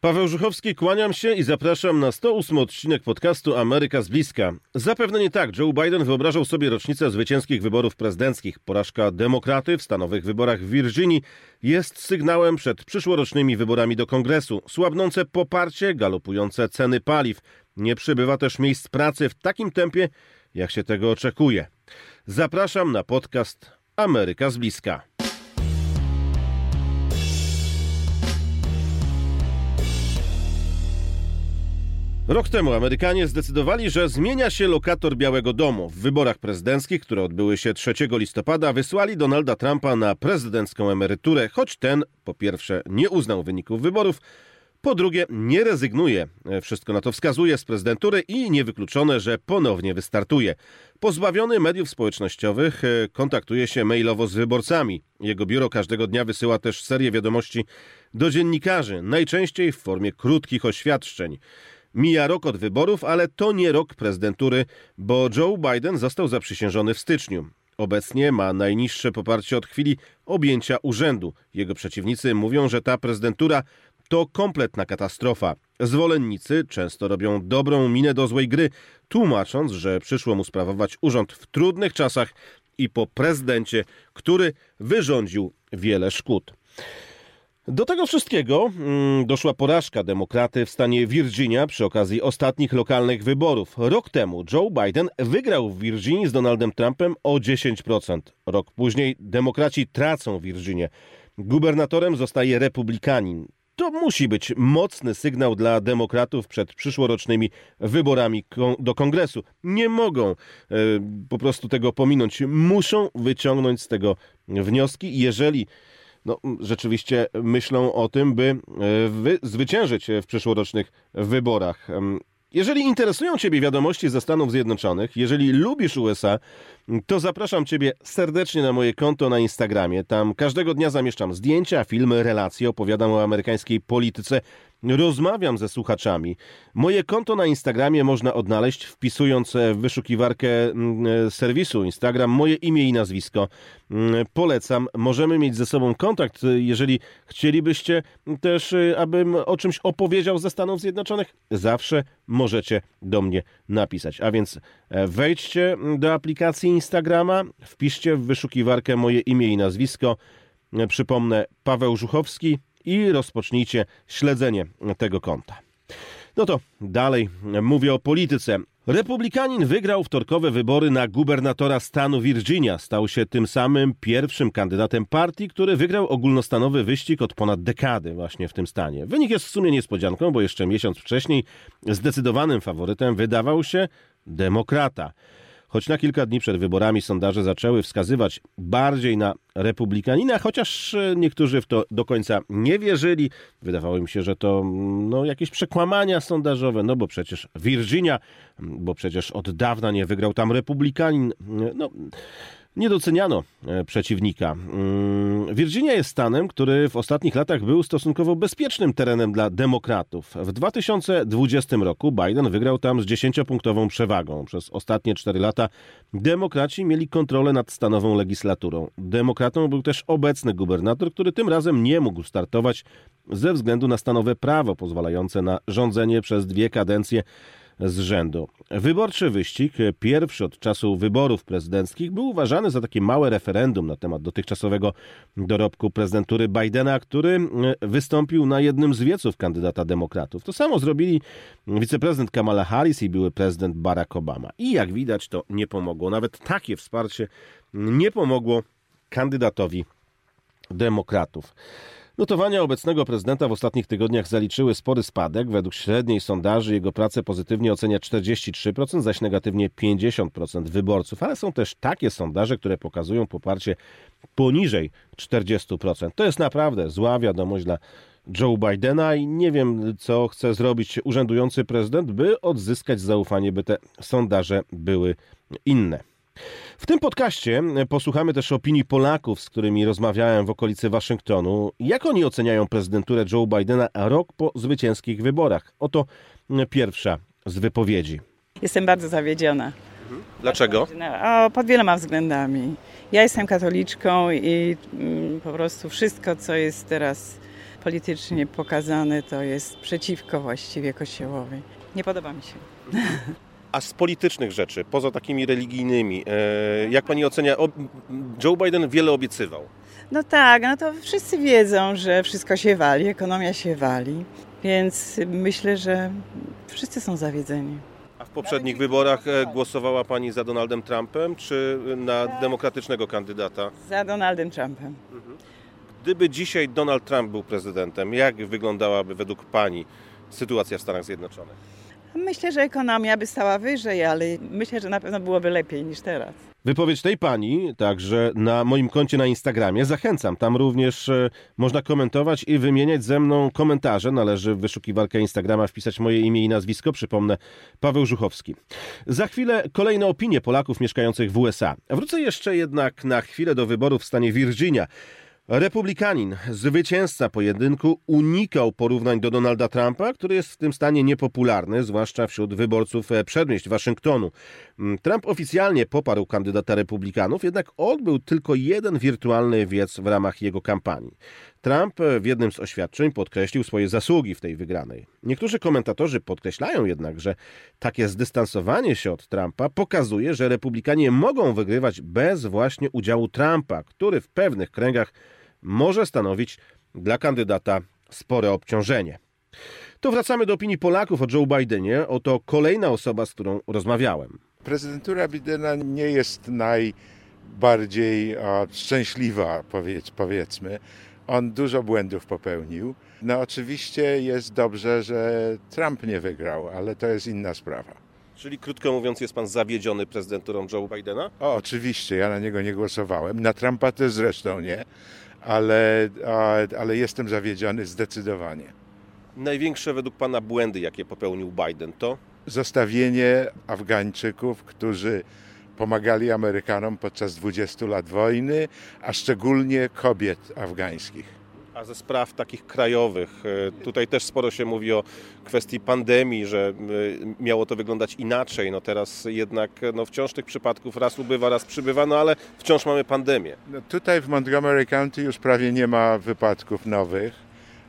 Paweł Żuchowski, kłaniam się i zapraszam na 108 odcinek podcastu Ameryka z bliska. Zapewne nie tak. Joe Biden wyobrażał sobie rocznicę zwycięskich wyborów prezydenckich. Porażka demokraty w stanowych wyborach w Virginii jest sygnałem przed przyszłorocznymi wyborami do kongresu. Słabnące poparcie, galopujące ceny paliw. Nie przybywa też miejsc pracy w takim tempie, jak się tego oczekuje. Zapraszam na podcast Ameryka z bliska. Rok temu Amerykanie zdecydowali, że zmienia się lokator Białego Domu. W wyborach prezydenckich, które odbyły się 3 listopada, wysłali Donalda Trumpa na prezydencką emeryturę, choć ten po pierwsze nie uznał wyników wyborów, po drugie nie rezygnuje, wszystko na to wskazuje, z prezydentury i niewykluczone, że ponownie wystartuje. Pozbawiony mediów społecznościowych e, kontaktuje się mailowo z wyborcami. Jego biuro każdego dnia wysyła też serię wiadomości do dziennikarzy, najczęściej w formie krótkich oświadczeń. Mija rok od wyborów, ale to nie rok prezydentury, bo Joe Biden został zaprzysiężony w styczniu. Obecnie ma najniższe poparcie od chwili objęcia urzędu. Jego przeciwnicy mówią, że ta prezydentura to kompletna katastrofa. Zwolennicy często robią dobrą minę do złej gry, tłumacząc, że przyszło mu sprawować urząd w trudnych czasach i po prezydencie, który wyrządził wiele szkód. Do tego wszystkiego mm, doszła porażka demokraty w stanie Virginia przy okazji ostatnich lokalnych wyborów. Rok temu Joe Biden wygrał w Virginii z Donaldem Trumpem o 10%. Rok później demokraci tracą Virginię. Gubernatorem zostaje republikanin. To musi być mocny sygnał dla demokratów przed przyszłorocznymi wyborami do kongresu. Nie mogą e, po prostu tego pominąć. Muszą wyciągnąć z tego wnioski. Jeżeli no, rzeczywiście myślą o tym, by e, wy, zwyciężyć w przyszłorocznych wyborach. Jeżeli interesują Ciebie wiadomości ze Stanów Zjednoczonych, jeżeli lubisz USA, to zapraszam Ciebie serdecznie na moje konto na Instagramie. Tam każdego dnia zamieszczam zdjęcia, filmy, relacje, opowiadam o amerykańskiej polityce, rozmawiam ze słuchaczami. Moje konto na Instagramie można odnaleźć wpisując w wyszukiwarkę mm, e, serwisu Instagram moje imię i nazwisko. Mm, polecam, możemy mieć ze sobą kontakt, jeżeli chcielibyście też, e, abym o czymś opowiedział ze Stanów Zjednoczonych, zawsze możecie do mnie napisać. A więc e, wejdźcie do aplikacji Instagrama, wpiszcie w wyszukiwarkę moje imię i nazwisko. Przypomnę, Paweł Żuchowski, i rozpocznijcie śledzenie tego konta. No to dalej mówię o polityce. Republikanin wygrał wtorkowe wybory na gubernatora stanu Virginia. Stał się tym samym pierwszym kandydatem partii, który wygrał ogólnostanowy wyścig od ponad dekady właśnie w tym stanie. Wynik jest w sumie niespodzianką, bo jeszcze miesiąc wcześniej zdecydowanym faworytem wydawał się demokrata. Choć na kilka dni przed wyborami sondaże zaczęły wskazywać bardziej na republikanina, chociaż e, niektórzy w to do końca nie wierzyli. Wydawało im się, że to no, jakieś przekłamania sondażowe, no bo przecież Virginia, bo przecież od dawna nie wygrał tam republikanin. No, nie doceniano e, przeciwnika. Mm, Virginia jest stanem, który w ostatnich latach był stosunkowo bezpiecznym terenem dla demokratów. W 2020 roku Biden wygrał tam z 10-punktową przewagą. Przez ostatnie 4 lata demokraci mieli kontrolę nad stanową legislaturą. Demokratą był też obecny gubernator, który tym razem nie mógł startować ze względu na stanowe prawo pozwalające na rządzenie przez dwie kadencje z rzędu. Wyborczy wyścig, pierwszy od czasu wyborów prezydenckich, był uważany za takie małe referendum na temat dotychczasowego dorobku prezydentury Bidena, który wystąpił na jednym z wieców kandydata demokratów. To samo zrobili wiceprezydent Kamala Harris i były prezydent Barack Obama. I jak widać, to nie pomogło. Nawet takie wsparcie nie pomogło kandydatowi demokratów. Notowania obecnego prezydenta w ostatnich tygodniach zaliczyły spory spadek. Według średniej sondaży jego pracę pozytywnie ocenia 43%, zaś negatywnie 50% wyborców. Ale są też takie sondaże, które pokazują poparcie poniżej 40%. To jest naprawdę zła wiadomość dla Joe Bidena i nie wiem, co chce zrobić urzędujący prezydent, by odzyskać zaufanie, by te sondaże były inne. W tym podcaście posłuchamy też opinii Polaków, z którymi rozmawiałem w okolicy Waszyngtonu. Jak oni oceniają prezydenturę Joe Bidena rok po zwycięskich wyborach? Oto pierwsza z wypowiedzi. Jestem bardzo zawiedziona. Dlaczego? O, pod wieloma względami. Ja jestem katoliczką i mm, po prostu wszystko, co jest teraz politycznie pokazany, to jest przeciwko właściwie Kościołowi. Nie podoba mi się. A z politycznych rzeczy, poza takimi religijnymi, e, jak pani ocenia, Joe Biden wiele obiecywał. No tak, no to wszyscy wiedzą, że wszystko się wali, ekonomia się wali, więc myślę, że wszyscy są zawiedzeni. A w poprzednich wyborach e, głosowała pani za Donaldem Trumpem, czy na demokratycznego kandydata? Za Donaldem Trumpem. Gdyby dzisiaj Donald Trump był prezydentem, jak wyglądałaby według pani sytuacja w Stanach Zjednoczonych? Myślę, że ekonomia by stała wyżej, ale myślę, że na pewno byłoby lepiej niż teraz. Wypowiedź tej pani także na moim koncie na Instagramie. Zachęcam, tam również e, można komentować i wymieniać ze mną komentarze. Należy w wyszukiwarkę Instagrama wpisać moje imię i nazwisko. Przypomnę, Paweł Żuchowski. Za chwilę kolejne opinie Polaków mieszkających w USA. Wrócę jeszcze jednak na chwilę do wyborów w stanie Virginia. Republikanin, zwycięzca pojedynku, unikał porównań do Donalda Trumpa, który jest w tym stanie niepopularny, zwłaszcza wśród wyborców e, przedmieść Waszyngtonu. Mm, Trump oficjalnie poparł kandydata Republikanów, jednak odbył tylko jeden wirtualny wiec w ramach jego kampanii. Trump e, w jednym z oświadczeń podkreślił swoje zasługi w tej wygranej. Niektórzy komentatorzy podkreślają jednak, że takie zdystansowanie się od Trumpa pokazuje, że republikanie mogą wygrywać bez właśnie udziału Trumpa, który w pewnych kręgach może stanowić dla kandydata spore obciążenie. To wracamy do opinii Polaków o Joe Bidenie. Oto kolejna osoba, z którą rozmawiałem. Prezydentura Bidena nie jest najbardziej a, szczęśliwa, powiedz, powiedzmy. On dużo błędów popełnił. No oczywiście jest dobrze, że Trump nie wygrał, ale to jest inna sprawa. Czyli krótko mówiąc, jest pan zawiedziony prezydenturą Joe Bidena? O, oczywiście, ja na niego nie głosowałem. Na Trumpa też zresztą nie, ale, a, ale jestem zawiedziony zdecydowanie. Największe według pana błędy, jakie popełnił Biden, to? Zostawienie Afgańczyków, którzy pomagali Amerykanom podczas 20 lat wojny, a szczególnie kobiet afgańskich. A ze spraw takich krajowych, e, tutaj też sporo się mówi o kwestii pandemii, że e, miało to wyglądać inaczej. No teraz jednak no wciąż tych przypadków raz ubywa, raz przybywa, no ale wciąż mamy pandemię. No tutaj w Montgomery County już prawie nie ma wypadków nowych.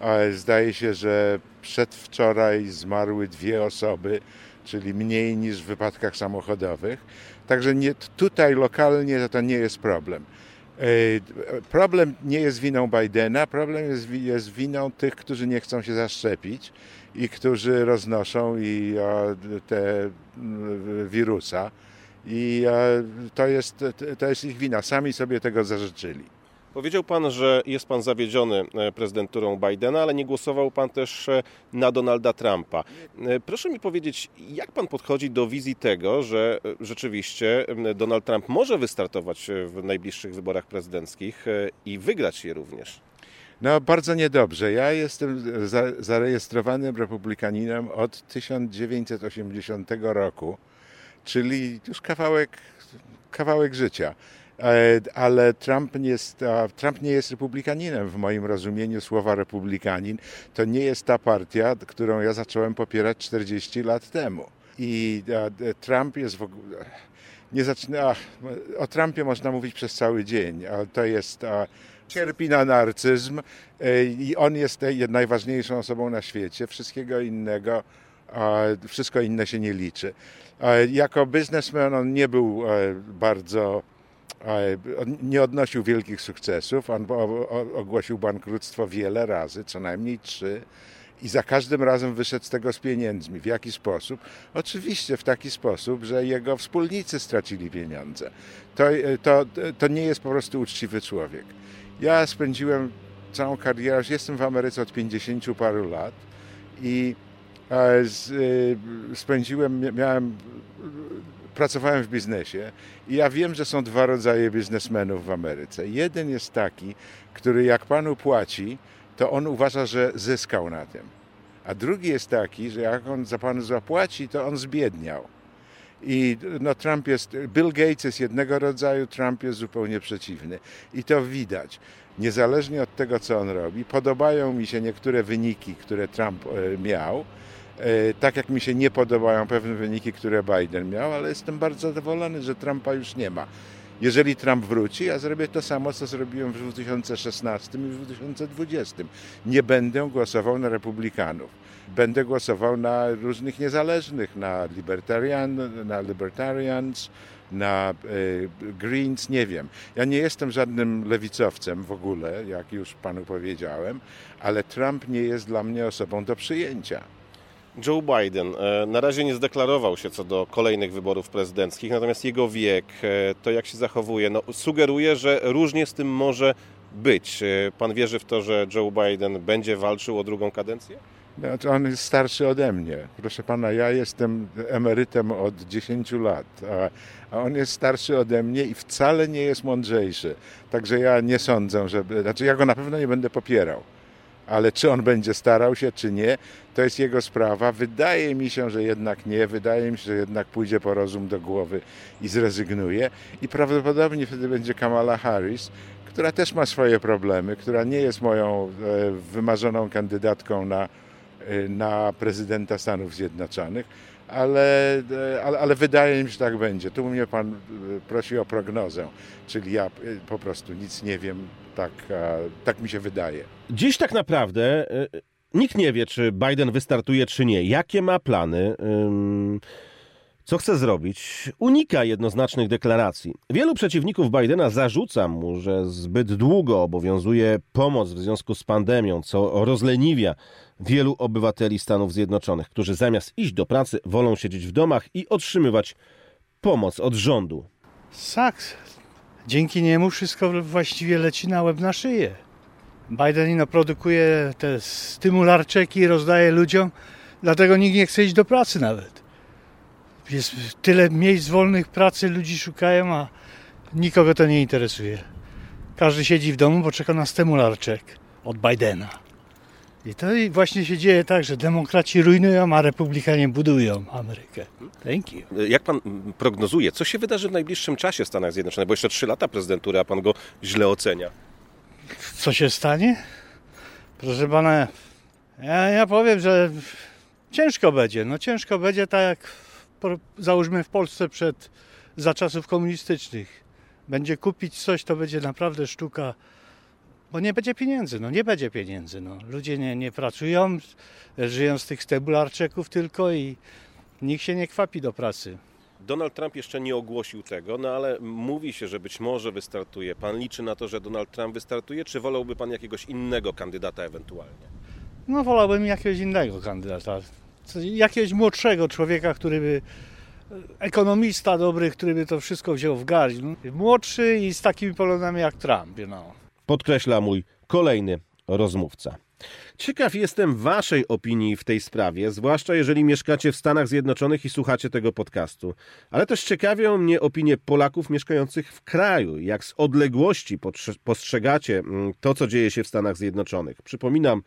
ale Zdaje się, że przedwczoraj zmarły dwie osoby, czyli mniej niż w wypadkach samochodowych. Także nie, tutaj lokalnie to, to nie jest problem. E, Problem nie jest winą Bidena, problem jest, jest winą tych, którzy nie chcą się zaszczepić i którzy roznoszą i a, te mm, wirusa. I a, to, jest, to jest ich wina. Sami sobie tego zażyczyli. Powiedział pan, że jest pan zawiedziony e, prezydenturą Bidena, ale nie głosował pan też e, na Donalda Trumpa. E, Proszę mi powiedzieć, jak pan podchodzi do wizji tego, że rzeczywiście Donald Trump może wystartować w najbliższych wyborach prezydenckich i wygrać je również? No, bardzo niedobrze. Ja jestem za, zarejestrowanym republikaninem od 1980 roku, czyli już kawałek, kawałek życia. E, Ale Trump nie, jest, Trump nie jest republikaninem w moim rozumieniu słowa republikanin. To nie jest ta partia, którą ja zacząłem popierać 40 lat temu. I Trump jest w ogóle. Nie zaczyna, o Trumpie można mówić przez cały dzień, to jest. Cierpi na narcyzm e, i on jest najważniejszą osobą na świecie. Wszystkiego innego, wszystko inne się nie liczy. Jako biznesmen on nie był e, bardzo, nie odnosił wielkich sukcesów. On ogłosił bankructwo wiele razy, co najmniej trzy. I za każdym razem wyszedł z tego z pieniędzmi. W jaki sposób? Oczywiście w taki sposób, że jego wspólnicy stracili pieniądze. To, to, to nie jest po prostu uczciwy człowiek. Ja spędziłem całą karierę, już jestem w Ameryce od 50 paru lat i e, e, spędziłem, mia- miałem, pracowałem w biznesie i ja wiem, że są dwa rodzaje biznesmenów w Ameryce. Jeden jest taki, który jak panu płaci, to on uważa, że zyskał na tym. A drugi jest taki, że jak on za panu zapłaci, to on zbiedniał. I no, Trump jest, Bill Gates jest jednego rodzaju, Trump jest zupełnie przeciwny. I to widać. Niezależnie od tego, co on robi, podobają mi się niektóre wyniki, które Trump e, miał. E, tak jak mi się nie podobają pewne wyniki, które Biden miał, ale jestem bardzo zadowolony, że Trumpa już nie ma. Jeżeli Trump wróci, ja zrobię to samo, co zrobiłem w 2016 i w 2020. Nie będę głosował na republikanów. Będę głosował na różnych niezależnych, na, libertarian, na libertarians, na e, Greens, nie wiem. Ja nie jestem żadnym lewicowcem w ogóle, jak już panu powiedziałem, ale Trump nie jest dla mnie osobą do przyjęcia. Joe Biden e, na razie nie zdeklarował się co do kolejnych wyborów prezydenckich, natomiast jego wiek, e, to jak się zachowuje, no, sugeruje, że różnie z tym może być. E, pan wierzy w to, że Joe Biden będzie walczył o drugą kadencję? Znaczy on jest starszy ode mnie. Proszę pana, ja jestem emerytem od 10 lat, a, on jest starszy ode mnie i wcale nie jest mądrzejszy. Także ja nie sądzę, że. Znaczy, ja go na pewno nie będę popierał. Ale czy on będzie starał się, czy nie, to jest jego sprawa. Wydaje mi się, że jednak nie. Wydaje mi się, że jednak pójdzie po rozum do głowy i zrezygnuje. I prawdopodobnie wtedy będzie Kamala Harris, która też ma swoje problemy, która nie jest moją e, wymarzoną kandydatką na Y, na prezydenta Stanów Zjednoczonych, ale, y, ale, ale, wydaje mi się, że tak będzie. Tu mnie pan prosi o prognozę, czyli ja po prostu nic nie wiem, tak, tak mi się wydaje. Dziś tak naprawdę nikt nie wie, czy Biden wystartuje, czy nie. Jakie ma plany? Co chce zrobić? Unika jednoznacznych deklaracji. Wielu przeciwników Bidena zarzuca mu, że zbyt długo obowiązuje pomoc w związku z pandemią, co rozleniwia wielu obywateli Stanów Zjednoczonych, którzy zamiast iść do pracy wolą siedzieć w domach i otrzymywać pomoc od rządu. Saks. Dzięki niemu wszystko właściwie leci na łeb na szyję. Biden produkuje te stymularczeki rozdaje ludziom, dlatego nikt nie chce iść do pracy nawet. Jest tyle miejsc wolnych pracy, ludzi szukają, a nikogo to nie interesuje. Każdy siedzi w domu, bo czeka na stymularczek od Bidena. I to właśnie się dzieje tak, że demokraci rujnują, a republikanie budują Amerykę. Thank you. Jak pan prognozuje, co się wydarzy w najbliższym czasie w Stanach Zjednoczonych? Bo jeszcze trzy lata prezydentury, a pan go źle ocenia. Co się stanie? Proszę pana, ja, ja powiem, że ciężko będzie. No ciężko będzie tak jak załóżmy w Polsce przed za czasów komunistycznych. Będzie kupić coś, to będzie naprawdę sztuka bo nie będzie pieniędzy, no nie będzie pieniędzy. No. Ludzie nie, nie pracują, żyją z tych stebularczeków tylko i nikt się nie kwapi do pracy. Donald Trump jeszcze nie ogłosił tego, no ale mówi się, że być może wystartuje. Pan liczy na to, że Donald Trump wystartuje, czy wolałby pan jakiegoś innego kandydata ewentualnie? No wolałbym jakiegoś innego kandydata. Jakiegoś młodszego człowieka, który by ekonomista dobry, który by to wszystko wziął w garść. No, młodszy i z takimi poglądami jak Trump, you know podkreśla mój kolejny rozmówca. Ciekaw jestem Waszej opinii w tej sprawie, zwłaszcza jeżeli mieszkacie w Stanach Zjednoczonych i słuchacie tego podcastu. Ale też ciekawią mnie opinie Polaków mieszkających w kraju, jak z odległości postrzegacie mm, to, co dzieje się w Stanach Zjednoczonych. Przypominam,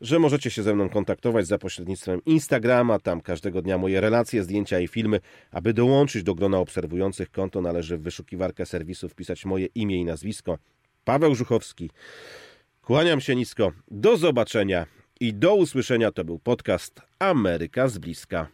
że możecie się ze mną kontaktować za pośrednictwem Instagrama, tam każdego dnia moje relacje, zdjęcia i filmy. Aby dołączyć do grona obserwujących konto, należy w wyszukiwarkę serwisu wpisać moje imię i nazwisko. Paweł Żuchowski. Kłaniam się nisko. Do zobaczenia i do usłyszenia. To był podcast Ameryka z bliska.